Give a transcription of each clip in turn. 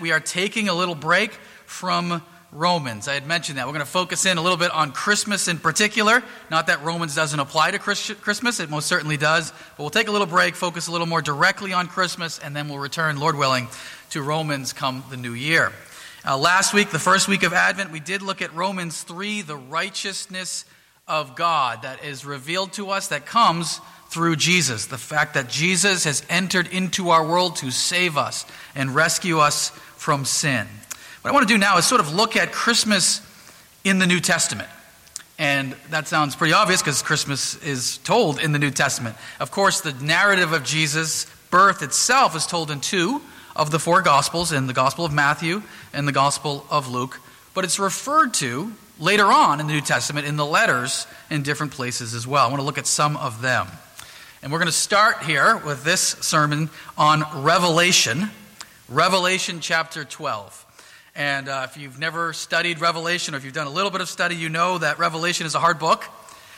we are taking a little break from Romans. I had mentioned that. We're going to focus in a little bit on Christmas in particular. Not that Romans doesn't apply to Christmas, it most certainly does. But we'll take a little break, focus a little more directly on Christmas, and then we'll return, Lord willing, to Romans come the new year. Uh, last week, the first week of Advent, we did look at Romans 3, the righteousness of God that is revealed to us that comes through Jesus. The fact that Jesus has entered into our world to save us and rescue us from sin. What I want to do now is sort of look at Christmas in the New Testament. And that sounds pretty obvious because Christmas is told in the New Testament. Of course, the narrative of Jesus' birth itself is told in two of the four Gospels in the Gospel of Matthew and the Gospel of Luke. But it's referred to later on in the New Testament in the letters in different places as well. I want to look at some of them. And we're going to start here with this sermon on Revelation, Revelation chapter 12. And uh, if you've never studied Revelation, or if you've done a little bit of study, you know that Revelation is a hard book.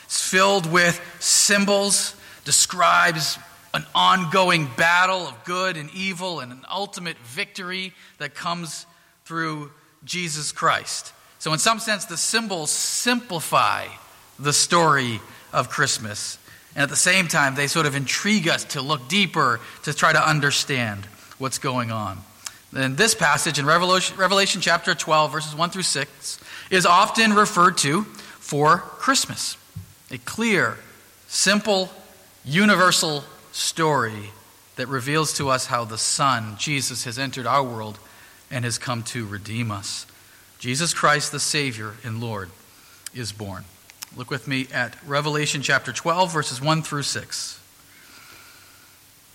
It's filled with symbols, describes an ongoing battle of good and evil, and an ultimate victory that comes through Jesus Christ. So, in some sense, the symbols simplify the story of Christmas. And at the same time, they sort of intrigue us to look deeper, to try to understand what's going on. And this passage in Revelation, Revelation chapter 12, verses 1 through 6, is often referred to for Christmas. A clear, simple, universal story that reveals to us how the Son, Jesus, has entered our world and has come to redeem us. Jesus Christ, the Savior and Lord, is born. Look with me at Revelation chapter 12, verses 1 through 6.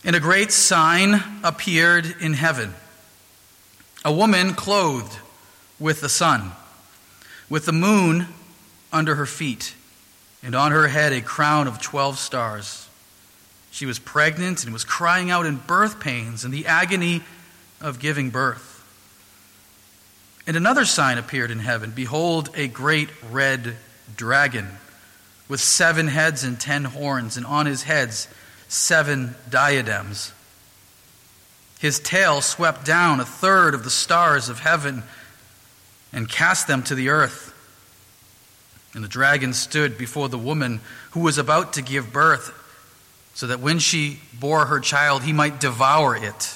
And a great sign appeared in heaven a woman clothed with the sun, with the moon under her feet, and on her head a crown of 12 stars. She was pregnant and was crying out in birth pains and the agony of giving birth. And another sign appeared in heaven Behold, a great red dragon with seven heads and ten horns, and on his heads seven diadems. His tail swept down a third of the stars of heaven and cast them to the earth. And the dragon stood before the woman who was about to give birth, so that when she bore her child, he might devour it.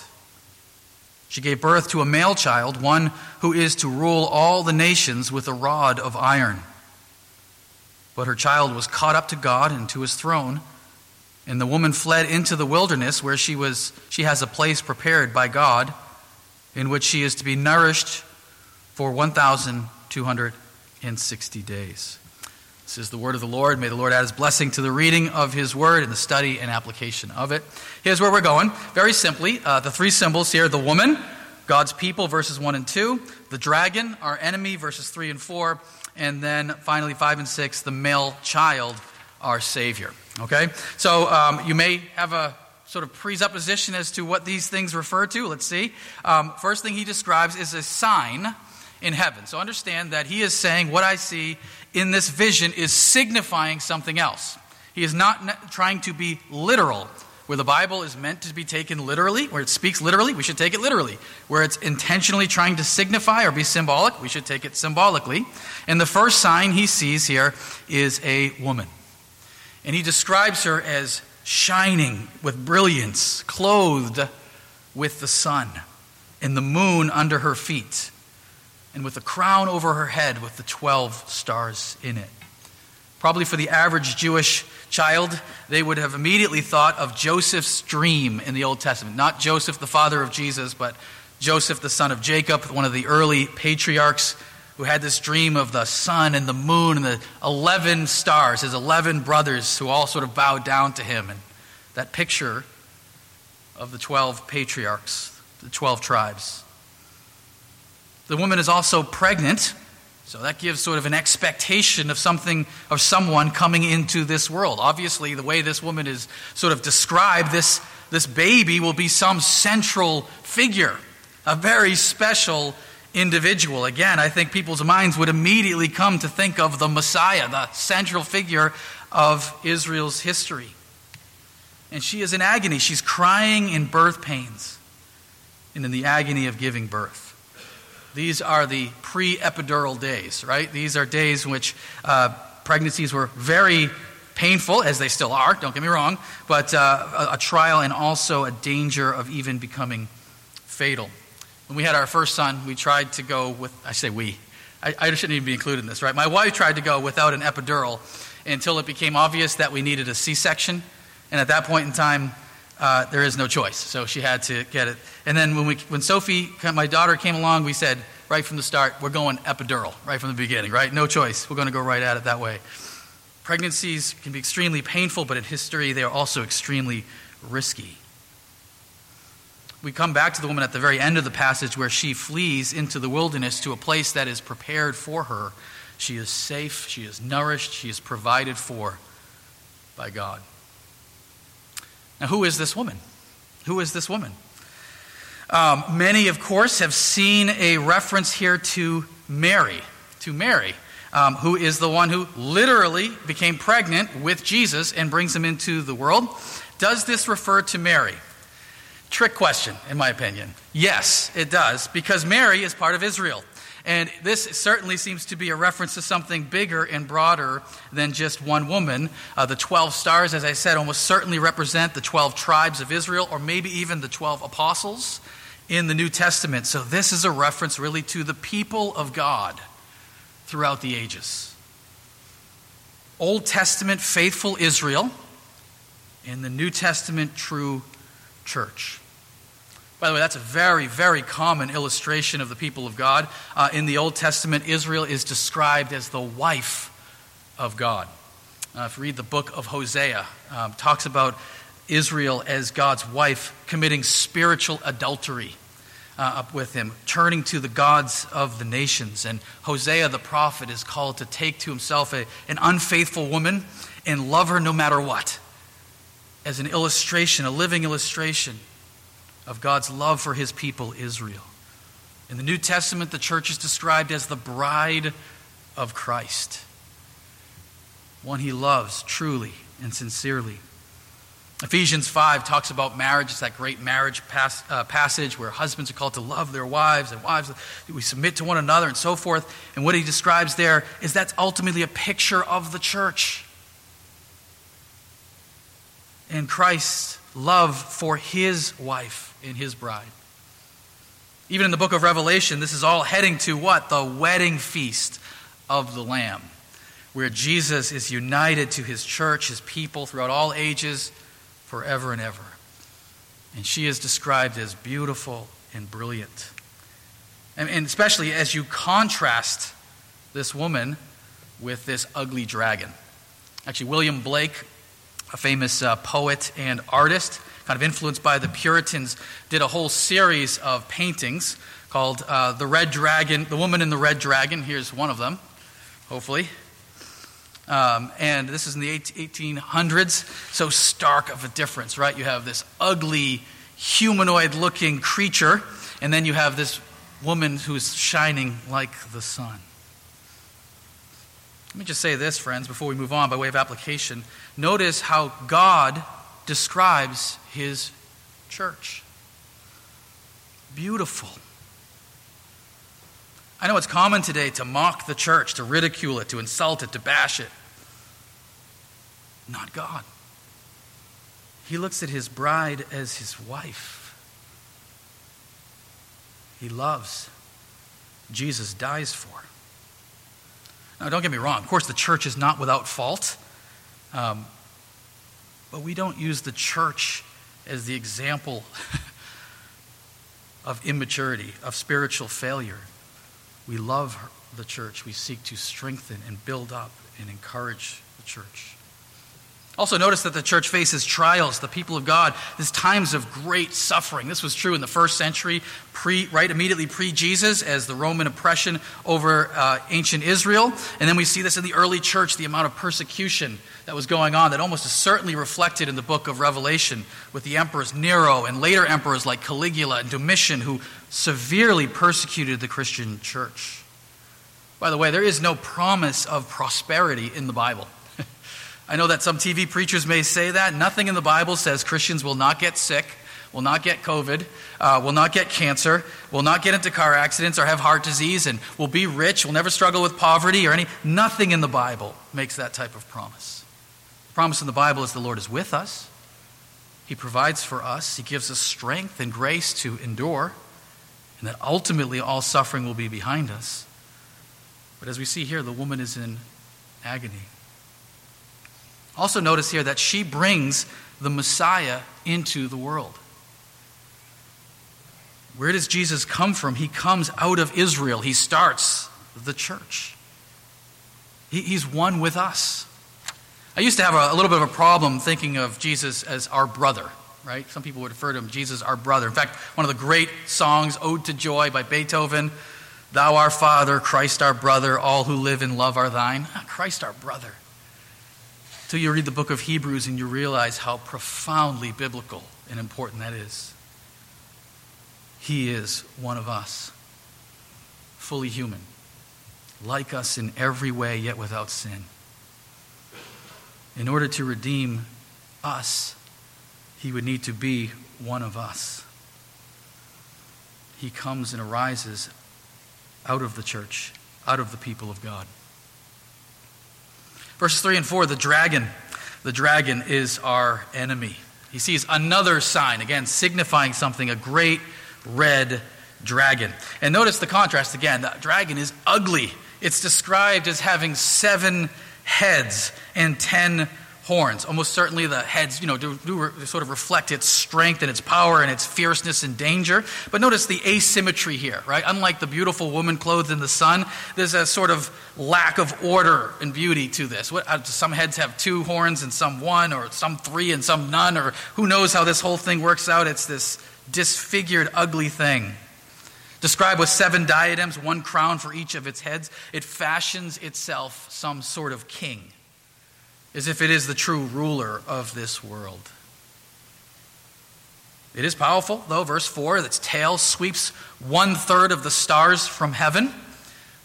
She gave birth to a male child, one who is to rule all the nations with a rod of iron. But her child was caught up to God and to his throne. And the woman fled into the wilderness where she, was, she has a place prepared by God in which she is to be nourished for 1,260 days. This is the word of the Lord. May the Lord add his blessing to the reading of his word and the study and application of it. Here's where we're going. Very simply, uh, the three symbols here the woman, God's people, verses 1 and 2, the dragon, our enemy, verses 3 and 4, and then finally 5 and 6, the male child, our Savior. Okay? So um, you may have a sort of presupposition as to what these things refer to. Let's see. Um, first thing he describes is a sign in heaven. So understand that he is saying what I see in this vision is signifying something else. He is not trying to be literal. Where the Bible is meant to be taken literally, where it speaks literally, we should take it literally. Where it's intentionally trying to signify or be symbolic, we should take it symbolically. And the first sign he sees here is a woman. And he describes her as shining with brilliance, clothed with the sun, and the moon under her feet, and with a crown over her head with the 12 stars in it. Probably for the average Jewish child, they would have immediately thought of Joseph's dream in the Old Testament. Not Joseph, the father of Jesus, but Joseph, the son of Jacob, one of the early patriarchs who had this dream of the sun and the moon and the 11 stars, his 11 brothers who all sort of bowed down to him. And that picture of the 12 patriarchs, the 12 tribes. The woman is also pregnant, so that gives sort of an expectation of something, of someone coming into this world. Obviously, the way this woman is sort of described, this, this baby will be some central figure, a very special individual. Again, I think people's minds would immediately come to think of the Messiah, the central figure of Israel's history. And she is in agony. She's crying in birth pains and in the agony of giving birth. These are the pre epidural days, right? These are days in which uh, pregnancies were very painful, as they still are, don't get me wrong, but uh, a, a trial and also a danger of even becoming fatal. When we had our first son, we tried to go with, I say we, I, I shouldn't even be included in this, right? My wife tried to go without an epidural until it became obvious that we needed a C section. And at that point in time, uh, there is no choice. So she had to get it. And then when, we, when Sophie, my daughter, came along, we said right from the start, we're going epidural, right from the beginning, right? No choice. We're going to go right at it that way. Pregnancies can be extremely painful, but in history, they are also extremely risky. We come back to the woman at the very end of the passage where she flees into the wilderness to a place that is prepared for her. She is safe, she is nourished, she is provided for by God. Now, who is this woman? Who is this woman? Um, many, of course, have seen a reference here to Mary, to Mary, um, who is the one who literally became pregnant with Jesus and brings him into the world. Does this refer to Mary? Trick question, in my opinion. Yes, it does, because Mary is part of Israel. And this certainly seems to be a reference to something bigger and broader than just one woman. Uh, the 12 stars, as I said, almost certainly represent the 12 tribes of Israel, or maybe even the 12 apostles in the New Testament. So this is a reference really to the people of God throughout the ages. Old Testament faithful Israel, and the New Testament true church. By the way, that's a very, very common illustration of the people of God. Uh, in the Old Testament, Israel is described as the wife of God. Uh, if you read the book of Hosea, um, talks about Israel as God's wife committing spiritual adultery uh, up with him, turning to the gods of the nations. And Hosea the prophet is called to take to himself a, an unfaithful woman and love her no matter what, as an illustration, a living illustration of God's love for his people, Israel. In the New Testament, the church is described as the bride of Christ, one he loves truly and sincerely. Ephesians 5 talks about marriage. It's that great marriage uh, passage where husbands are called to love their wives and wives, we submit to one another and so forth. And what he describes there is that's ultimately a picture of the church. And Christ's love for his wife and his bride. Even in the book of Revelation, this is all heading to what? The wedding feast of the Lamb, where Jesus is united to his church, his people throughout all ages, forever and ever. And she is described as beautiful and brilliant. And, especially as you contrast this woman with this ugly dragon. Actually, William Blake, a famous uh, poet and artist, kind of influenced by the Puritans, did a whole series of paintings called uh, The Red Dragon, The Woman in the Red Dragon. Here's one of them, hopefully. Um, and this is in the 1800s. So stark of a difference, right? You have this ugly, humanoid looking creature, and then you have this woman who's shining like the sun. Let me just say this, friends, before we move on by way of application. Notice how God describes his church. Beautiful. I know it's common today to mock the church, to ridicule it, to insult it, to bash it. Not God. He looks at his bride as his wife. He loves. Jesus dies for. Now, don't get me wrong. Of course, the church is not without fault. Um, but we don't use the church as the example of immaturity, of spiritual failure. We love the church. We seek to strengthen and build up and encourage the church. Also, notice that the church faces trials, the people of God, these times of great suffering. This was true in the first century, pre, right immediately pre Jesus, as the Roman oppression over uh, ancient Israel. And then we see this in the early church, the amount of persecution that was going on, that almost is certainly reflected in the book of Revelation with the emperors Nero and later emperors like Caligula and Domitian, who severely persecuted the Christian church. By the way, there is no promise of prosperity in the Bible. I know that some TV preachers may say that. Nothing in the Bible says Christians will not get sick, will not get COVID, uh, will not get cancer, will not get into car accidents or have heart disease, and will be rich, will never struggle with poverty or any. Nothing in the Bible makes that type of promise. The promise in the Bible is the Lord is with us. He provides for us. He gives us strength and grace to endure, and that ultimately all suffering will be behind us. But as we see here, the woman is in agony. Also, notice here that she brings the Messiah into the world. Where does Jesus come from? He comes out of Israel. He starts the church. He, he's one with us. I used to have a, a, little bit of a problem thinking of Jesus as our brother, right? Some people would refer to him, Jesus, our brother. In fact, one of the great songs, Ode to Joy by Beethoven, Thou our Father, Christ our brother, all who live in love are thine. Ah, Christ our brother. Till you read the book of Hebrews and you realize how profoundly biblical and important that is. He is one of us, fully human, like us in every way, yet without sin. In order to redeem us, he would need to be one of us. He comes and arises out of the church, out of the people of God. Verses 3 and 4 the dragon. The dragon is our enemy. He sees another sign, again, signifying something, a great red dragon. And notice the contrast again. The dragon is ugly. It's described as having seven heads and ten horns. Almost certainly the heads, you know, do, do sort of reflect its strength and its power and its fierceness and danger. But notice the asymmetry here, right? Unlike the beautiful woman clothed in the sun, there's a sort of lack of order and beauty to this. What, uh, some heads have two horns and some one, or some three and some none, or who knows how this whole thing works out. It's this disfigured, ugly thing. Described with seven diadems, one crown for each of its heads, it fashions itself some sort of king as if it is the true ruler of this world. It is powerful, though, verse 4, its tail sweeps one third of the stars from heaven.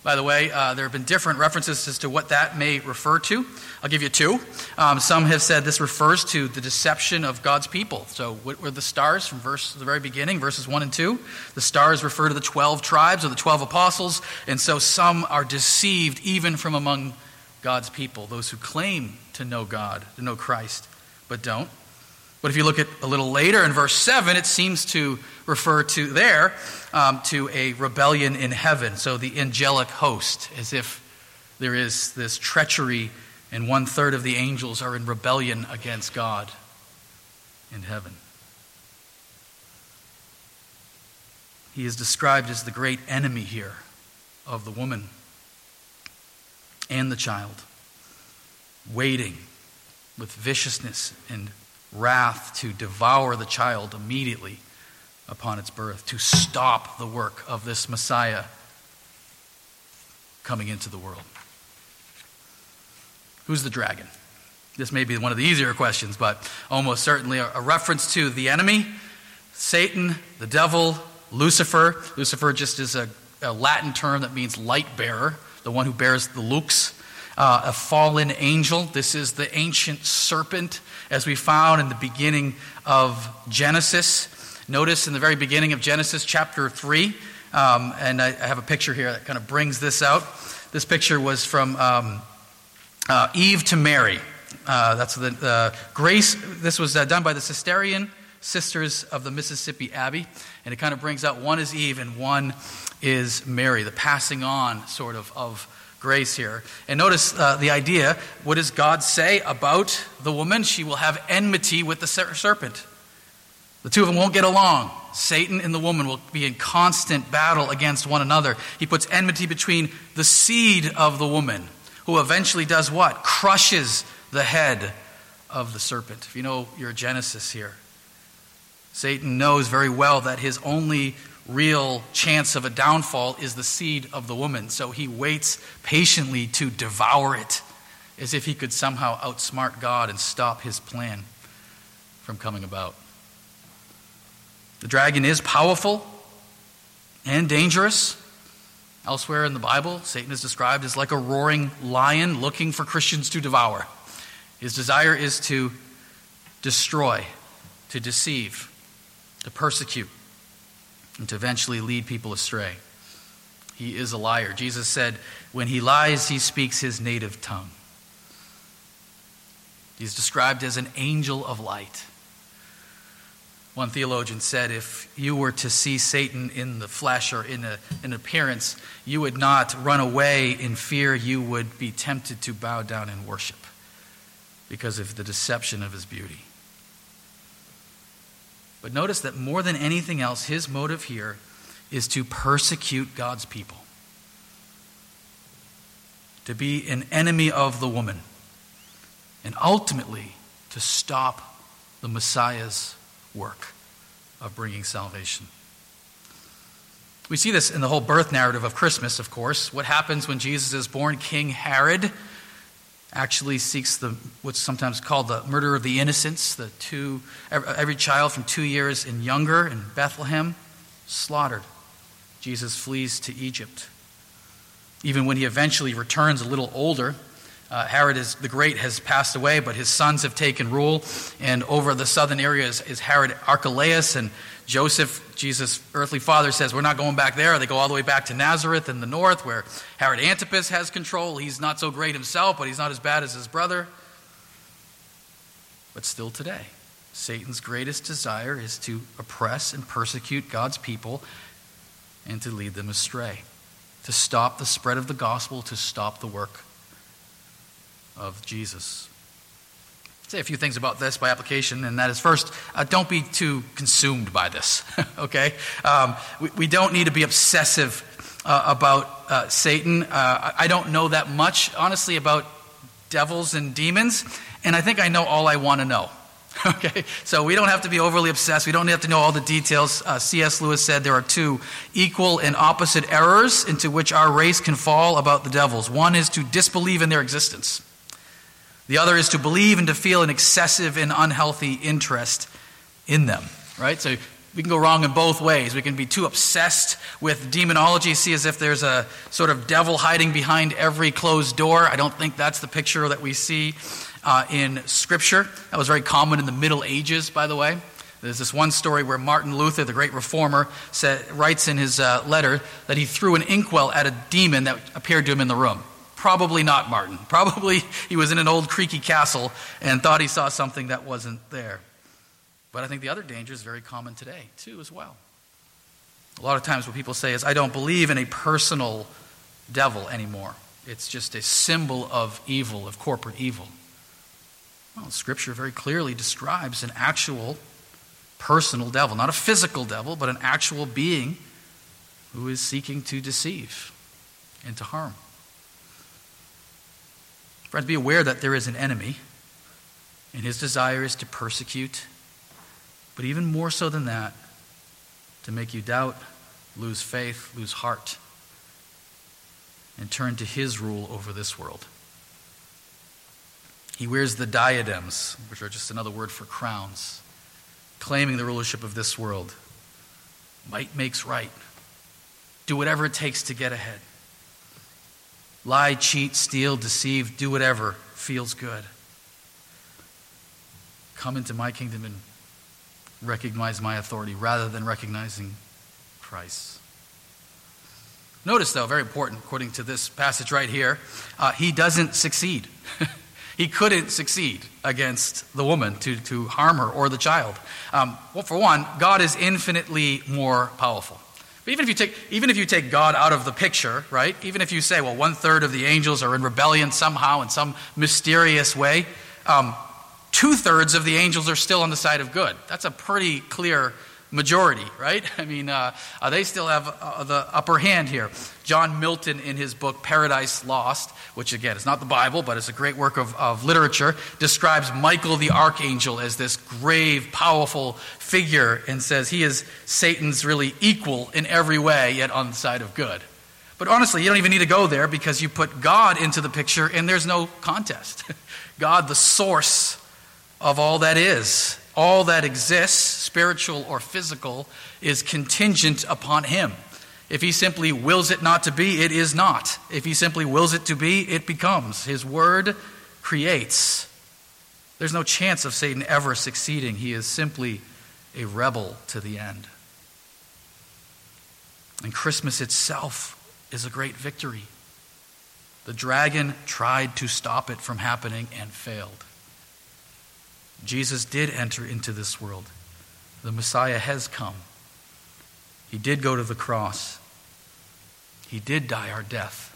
By the way, uh, there have been different references as to what that may refer to. I'll give you two. Um, some have said this refers to the deception of God's people. So, what were the stars from verse the very beginning, verses one and two? The stars refer to the twelve tribes or the twelve apostles, and so some are deceived even from among God's people, those who claim to know God, to know Christ, but don't. But if you look at a little later in verse 7, it seems to refer to there um, to a rebellion in heaven. So the angelic host, as if there is this treachery and one third of the angels are in rebellion against God in heaven. He is described as the great enemy here of the woman and the child, waiting with viciousness and wrath to devour the child immediately upon its birth, to stop the work of this Messiah coming into the world. Who's the dragon? This may be one of the easier questions, but almost certainly a, reference to the enemy, Satan, the devil, Lucifer. Lucifer just is a, a Latin term that means light bearer the one who bears the lux, uh, a fallen angel. This is the ancient serpent, as we found in the beginning of Genesis. Notice in the very beginning of Genesis chapter 3, um, and I, I, have a picture here that kind of brings this out. This picture was from um, uh, Eve to Mary. Uh, that's the uh, grace. This was uh, done by the Cistercian Sisters of the Mississippi Abbey, and it kind of brings out one is Eve and one is Mary, the passing on sort of of grace here. And notice uh, the idea what does God say about the woman? She will have enmity with the serpent. The two of them won't get along. Satan and the woman will be in constant battle against one another. He puts enmity between the seed of the woman, who eventually does what? Crushes the head of the serpent. If you know your Genesis here, Satan knows very well that his only real chance of a downfall is the seed of the woman. So he waits patiently to devour it as if he could somehow outsmart God and stop his plan from coming about. The dragon is powerful and dangerous. Elsewhere in the Bible, Satan is described as like a roaring lion looking for Christians to devour. His desire is to destroy, to deceive, to persecute, and to eventually lead people astray. He is a liar. Jesus said, when he lies, he speaks his native tongue. He's described as an angel of light. One theologian said if you were to see Satan in the flesh or in an appearance, you would not run away in fear. You would be tempted to bow down and worship because of the deception of his beauty. But notice that more than anything else, his motive here is to persecute God's people, to be an enemy of the woman and ultimately to stop the Messiah's work of bringing salvation. We see this in the whole birth narrative of Christmas, of course. What happens when Jesus is born? King Herod actually seeks the what's sometimes called the murder of the innocents, the two every child from 2 years and younger in Bethlehem slaughtered. Jesus flees to Egypt. Even when he eventually returns a little older, uh, Herod is, the Great has passed away, but his sons have taken rule. And over the southern area is, is Herod Archelaus. And Joseph, Jesus' earthly father, says, We're not going back there. They go all the way back to Nazareth in the north, where Herod Antipas has control. He's not so great himself, but he's not as bad as his brother. But still today, Satan's greatest desire is to oppress and persecute God's people and to lead them astray, to stop the spread of the gospel, to stop the work of Jesus. Say a few things about this by application, and that is first, uh, don't be too consumed by this, okay? Um, we, we, don't need to be obsessive uh, about uh, Satan. Uh, I don't know that much, honestly, about devils and demons, and I think I know all I want to know. Okay, so we don't have to be overly obsessed. We don't have to know all the details. Uh, C.S. Lewis said there are two equal and opposite errors into which our race can fall about the devils. One is to disbelieve in their existence, the other is to believe and to feel an excessive and unhealthy interest in them, right? So we can go wrong in both ways. We can be too obsessed with demonology, see as if there's a sort of devil hiding behind every closed door. I don't think that's the picture that we see uh, in Scripture. That was very common in the Middle Ages, by the way. There's this one story where Martin Luther, the great reformer, said, writes in his uh, letter that he threw an inkwell at a demon that appeared to him in the room. Probably not Martin. Probably he was in an old creaky castle and thought he saw something that wasn't there. But I think the other danger is very common today, too, as well. A lot of times, what people say is, I don't believe in a personal devil anymore. It's just a symbol of evil, of corporate evil. Well, Scripture very clearly describes an actual personal devil, not a physical devil, but an actual being who is seeking to deceive and to harm. Friends, be aware that there is an enemy, and his desire is to persecute, but even more so than that, to make you doubt, lose faith, lose heart, and turn to his rule over this world. He wears the diadems, which are just another word for crowns, claiming the rulership of this world. Might makes right. Do whatever it takes to get ahead lie, cheat, steal, deceive, do whatever feels good. Come into my kingdom and recognize my authority rather than recognizing Christ. Notice, though, very important, according to this passage right here, uh, he doesn't succeed. he couldn't succeed against the woman to, to harm her or the child. Um, well, for one, God is infinitely more powerful. But even if you take, even if you take God out of the picture, right? Even if you say, well, one third of the angels are in rebellion somehow in some mysterious way, um, two thirds of the angels are still on the side of good. That's a pretty clear majority, right? I mean, uh, uh, they still have uh, the upper hand here. John Milton, in his book Paradise Lost, which again is not the Bible, but it's a great work of, of literature, describes Michael the archangel as this grave, powerful figure and says he is Satan's really equal in every way, yet on the side of good. But honestly, you don't even need to go there because you put God into the picture and there's no contest. God, the source of all that is, all that exists, spiritual or physical, is contingent upon Him. If He simply wills it not to be, it is not. If He simply wills it to be, it becomes. His Word creates. There's no chance of Satan ever succeeding. He is simply a rebel to the end. And Christmas itself is a great victory. The dragon tried to stop it from happening and failed. Jesus did enter into this world. The Messiah has come. He did go to the cross. He did die our death.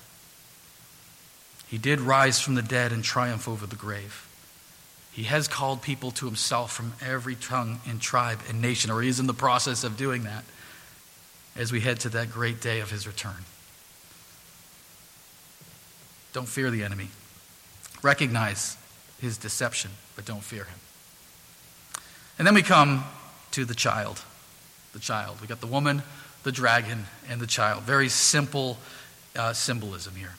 He did rise from the dead and triumph over the grave. He has called people to himself from every tongue and tribe and nation, or he is in the process of doing that as we head to that great day of his return. Don't fear the enemy. Recognize his deception, but don't fear him. And then we come to the child. The child. We got the woman, the dragon, and the child. Very simple uh, symbolism here.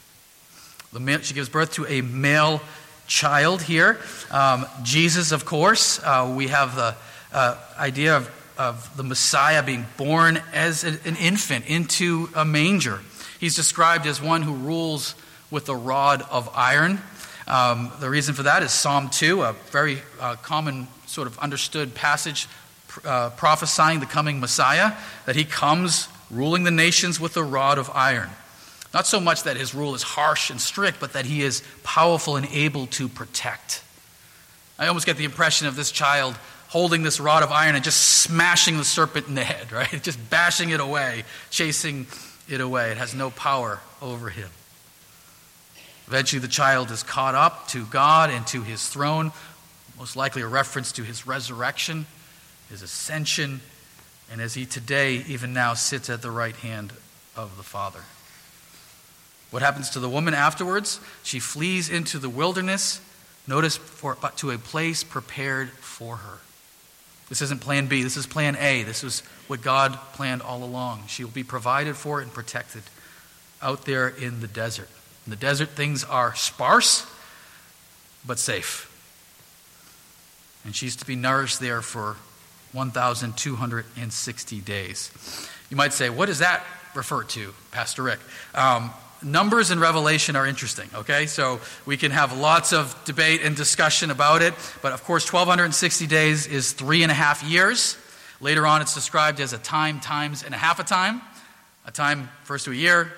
The she gives birth to a male child here. Um, Jesus, of course. Uh, we have the uh, idea of, of the Messiah being born as an, an infant into a manger. He's described as one who rules with a rod of iron. Um, the reason for that is Psalm 2, a very uh, common sort of understood passage uh, prophesying the coming Messiah, that he comes ruling the nations with a rod of iron. Not so much that his rule is harsh and strict, but that he is powerful and able to protect. I almost get the impression of this child holding this rod of iron and just smashing the serpent in the head, right? Just bashing it away, chasing it away. It has no power over him. Eventually, the child is caught up to God and to his throne, most likely a reference to his resurrection, his ascension, and as he today, even now, sits at the right hand of the Father. What happens to the woman afterwards? She flees into the wilderness, notice, for, to a place prepared for her. This isn't plan B, this is plan A. This is what God planned all along. She will be provided for and protected out there in the desert. In the desert, things are sparse, but safe. And she's to be nourished there for 1,260 days. You might say, what does that refer to, Pastor Rick? Um, numbers in Revelation are interesting, okay? So we can have lots of debate and discussion about it. But of course, 1,260 days is three and a half years. Later on, it's described as a time times and a half a time. A time first to a year,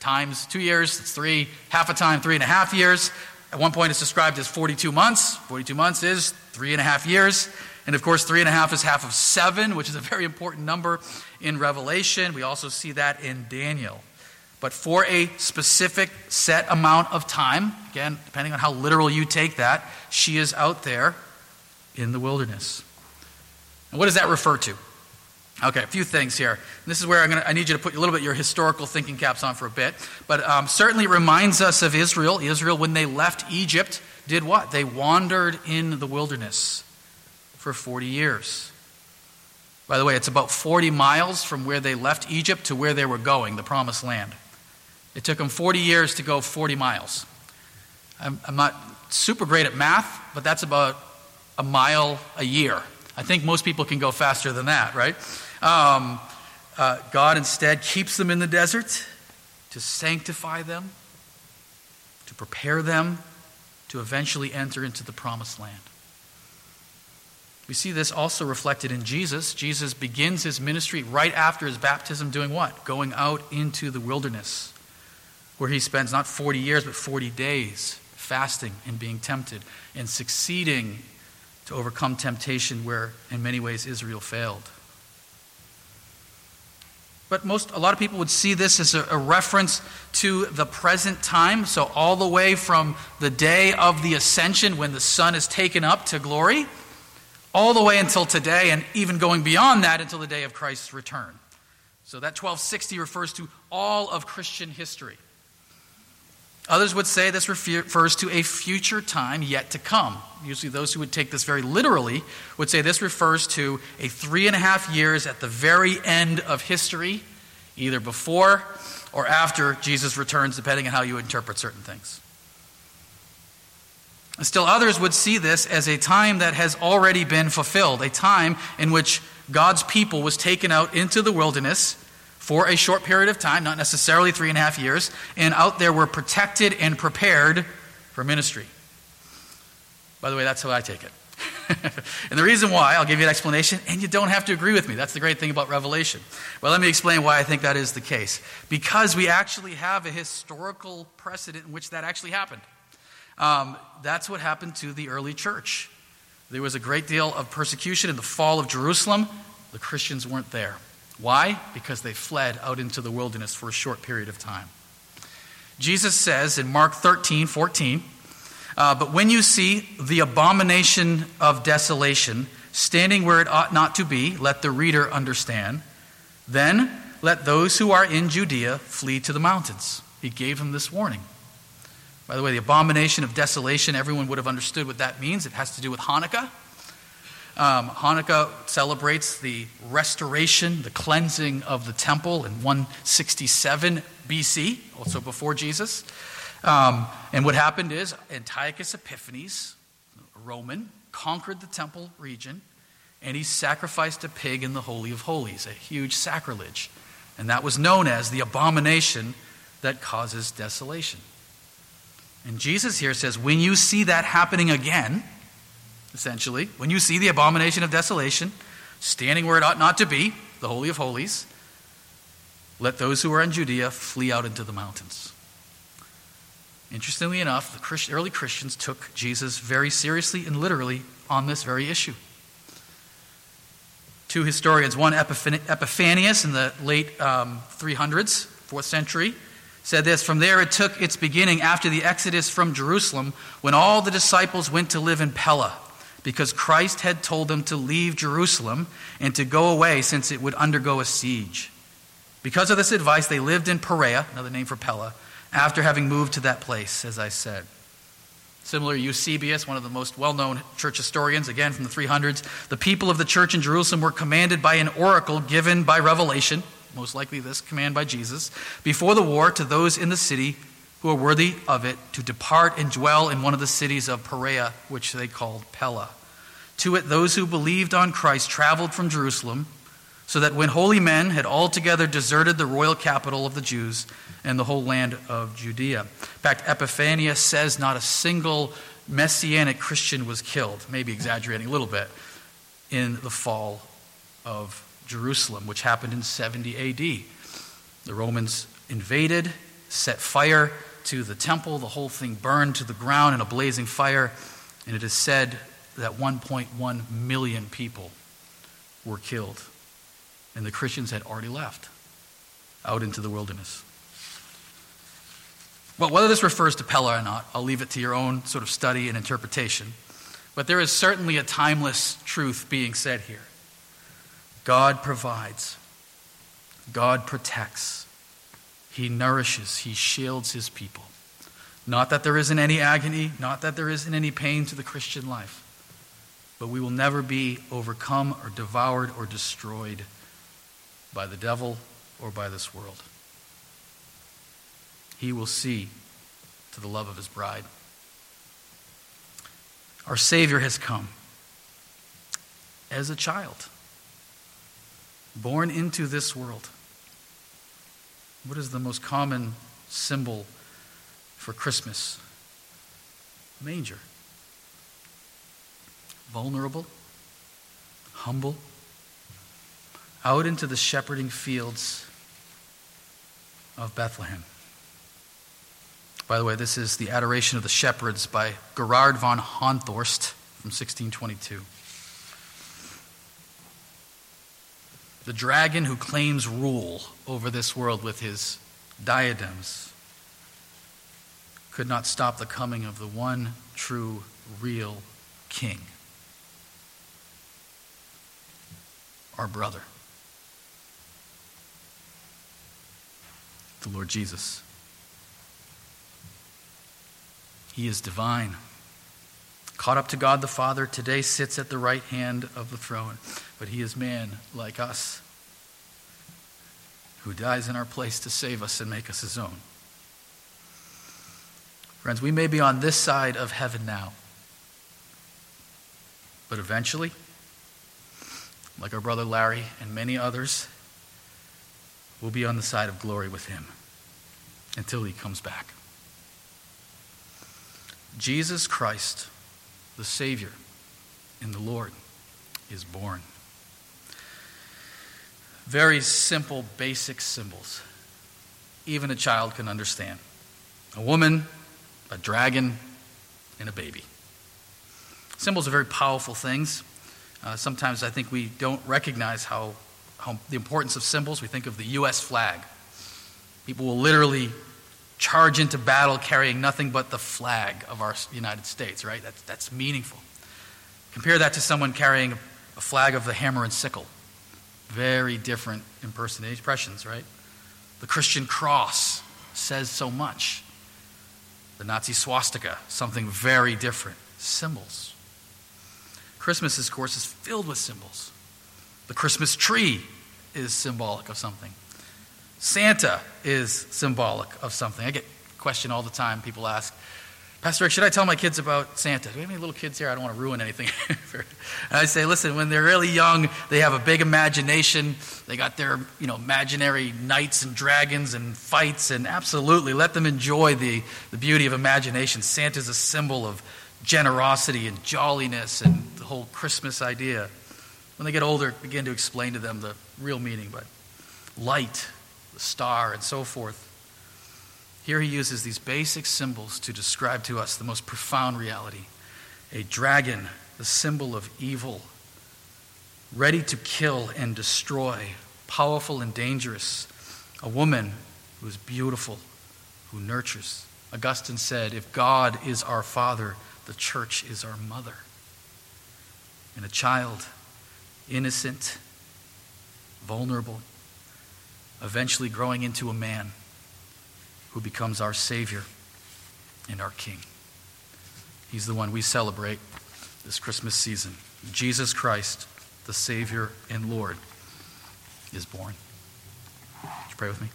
times two years, it's three, half a time, three and a half years. At one point, it's described as 42 months. 42 months is three and a half years. And of course, three and a half is half of seven, which is a very important number in Revelation. We also see that in Daniel. But for a specific set amount of time, again, depending on how literal you take that, she is out there in the wilderness. And what does that refer to? Okay, a few things here. This is where gonna, I need you to put a little bit your historical thinking caps on for a bit. But um, certainly it reminds us of Israel. Israel, when they left Egypt, did what? They wandered in the wilderness for 40 years. By the way, it's about 40 miles from where they left Egypt to where they were going, the promised land. It took them 40 years to go 40 miles. I'm, I'm not super great at math, but that's about a mile a year. I think most people can go faster than that, right? Um, uh, God instead keeps them in the desert to sanctify them, to prepare them to eventually enter into the promised land. We see this also reflected in Jesus. Jesus begins his ministry right after his baptism, doing what? Going out into the wilderness, where he spends not 40 years, but 40 days fasting and being tempted and succeeding to overcome temptation where, in many ways, Israel failed. But most, a lot of people would see this as a, a, reference to the present time. So, all the way from the day of the ascension when the Son is taken up to glory, all the way until today, and even going beyond that until the day of Christ's return. So, that 1260 refers to all of Christian history. Others would say this refers to a future time yet to come. Usually, those who would take this very literally would say this refers to a three and a half years at the very end of history, either before or after Jesus returns, depending on how you interpret certain things. Still, others would see this as a time that has already been fulfilled, a time in which God's people was taken out into the wilderness for a short period of time, not necessarily three and a half years, and out there were protected and prepared for ministry. By the way, that's how I take it. and the reason why, I'll give you an explanation, and you don't have to agree with me. That's the great thing about Revelation. Well, let me explain why I think that is the case. Because we actually have a historical precedent in which that actually happened. Um, that's what happened to the early church. There was a great deal of persecution in the fall of Jerusalem. The Christians weren't there. Why? Because they fled out into the wilderness for a short period of time. Jesus says in Mark 13, 14, uh, But when you see the abomination of desolation standing where it ought not to be, let the reader understand. Then let those who are in Judea flee to the mountains. He gave them this warning. By the way, the abomination of desolation, everyone would have understood what that means. It has to do with Hanukkah. Um, Hanukkah celebrates the restoration, the cleansing of the temple in 167 BC, also before Jesus. Um, and what happened is Antiochus Epiphanes, a Roman, conquered the temple region and he sacrificed a pig in the Holy of Holies, a huge sacrilege. And that was known as the abomination that causes desolation. And Jesus here says, when you see that happening again, essentially, when you see the abomination of desolation standing where it ought not to be, the Holy of Holies, let those who are in Judea flee out into the mountains. Interestingly enough, the early Christians took Jesus very seriously and literally on this very issue. Two historians, one Epiphanius in the late um, 300s, 4th century, said this From there it took its beginning after the exodus from Jerusalem when all the disciples went to live in Pella because Christ had told them to leave Jerusalem and to go away since it would undergo a siege. Because of this advice, they lived in Perea, another name for Pella, after having moved to that place, as I said. Similar, Eusebius, one of the most well known church historians, again from the 300s, the people of the church in Jerusalem were commanded by an oracle given by revelation, most likely this command by Jesus, before the war to those in the city who are worthy of it to depart and dwell in one of the cities of Perea, which they called Pella. To it, those who believed on Christ traveled from Jerusalem, so that when holy men had altogether deserted the royal capital of the Jews and the whole land of Judea. In fact, Epiphanius says not a single messianic Christian was killed, maybe exaggerating a little bit, in the fall of Jerusalem, which happened in 70 AD. The Romans invaded, set fire to the temple. The whole thing burned to the ground in a blazing fire. And it is said that 1.1 million people were killed. And the Christians had already left out into the wilderness. Well, whether this refers to Pella or not, I'll leave it to your own sort of study and interpretation. But there is certainly a timeless truth being said here God provides, God protects, he nourishes, He shields His people. Not that there isn't any agony, not that there isn't any pain to the Christian life, but we will never be overcome or devoured or destroyed by the devil or by this world. He will see to the love of His bride. Our Savior has come as a child, born into this world. What is the most common symbol for Christmas? Manger. Vulnerable, humble, out into the shepherding fields of Bethlehem. By the way, this is the Adoration of the Shepherds by Gerard von Honthorst from 1622. The dragon who claims rule over this world with his diadems, could not stop the coming of the one true, real king, our brother, the Lord Jesus. He is divine. Caught up to God the Father, today sits at the right hand of the throne but he is man like us who dies in our place to save us and make us his own. Friends, we may be on this side of heaven now, but eventually, like our brother Larry and many others, we'll be on the side of glory with him until he comes back. Jesus Christ, the Savior, in the Lord is born. Very simple, basic symbols. Even a child can understand. A woman, a dragon, and a baby. Symbols are very powerful things. Uh, sometimes I think we don't recognize how, how the importance of symbols. We think of the U.S. flag. People will literally charge into battle carrying nothing but the flag of our United States, right? That's, that's meaningful. Compare that to someone carrying a flag of the hammer and sickle. Very different impressions, right? The Christian cross says so much. The Nazi swastika, something very different. Symbols. Christmas, of course, is filled with symbols. The Christmas tree is symbolic of something. Santa is symbolic of something. I get questioned all the time. People ask, Pastor Rick, should I tell my kids about Santa? Do we have any little kids here? I don't want to ruin anything. and I say, listen, when they're really young, they have a big imagination. They got their, you know, imaginary knights and dragons and fights, and absolutely let them enjoy the, the beauty of imagination. Santa's a symbol of generosity and jolliness and the whole Christmas idea. When they get older, begin to explain to them the real meaning, but light, the star, and so forth. Here he uses these basic symbols to describe to us the most profound reality. A dragon, the symbol of evil, ready to kill and destroy, powerful and dangerous. A woman who is beautiful, who nurtures. Augustine said, If God is our Father, the church is our mother. And a child, innocent, vulnerable, eventually growing into a man who becomes our Savior and our King. He's the one we celebrate this Christmas season. Jesus Christ, the Savior and Lord, is born. Would you pray with me?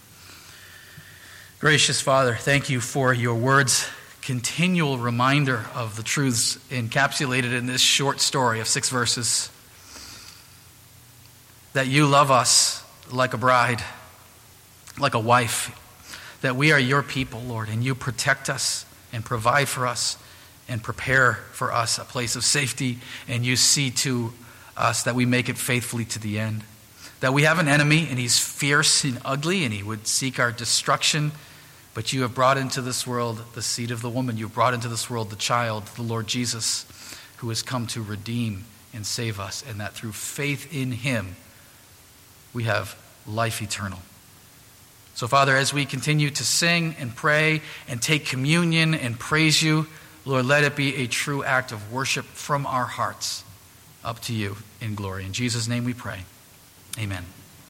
Gracious Father, thank you for your words, continual reminder of the truths encapsulated in this short story of six verses. That you love us like a bride like a wife, that we are your people, Lord, and you protect us and provide for us and prepare for us a place of safety, and you see to us that we make it faithfully to the end. That we have an enemy, and he's fierce and ugly, and he would seek our destruction. But you have brought into this world the seed of the woman. You've brought into this world the child, the Lord Jesus, who has come to redeem and save us, and that through faith in him, we have life eternal. So, Father, as we continue to sing and pray and take communion and praise you, Lord, let it be a true act of worship from our hearts up to you in glory. In Jesus' name we pray. Amen.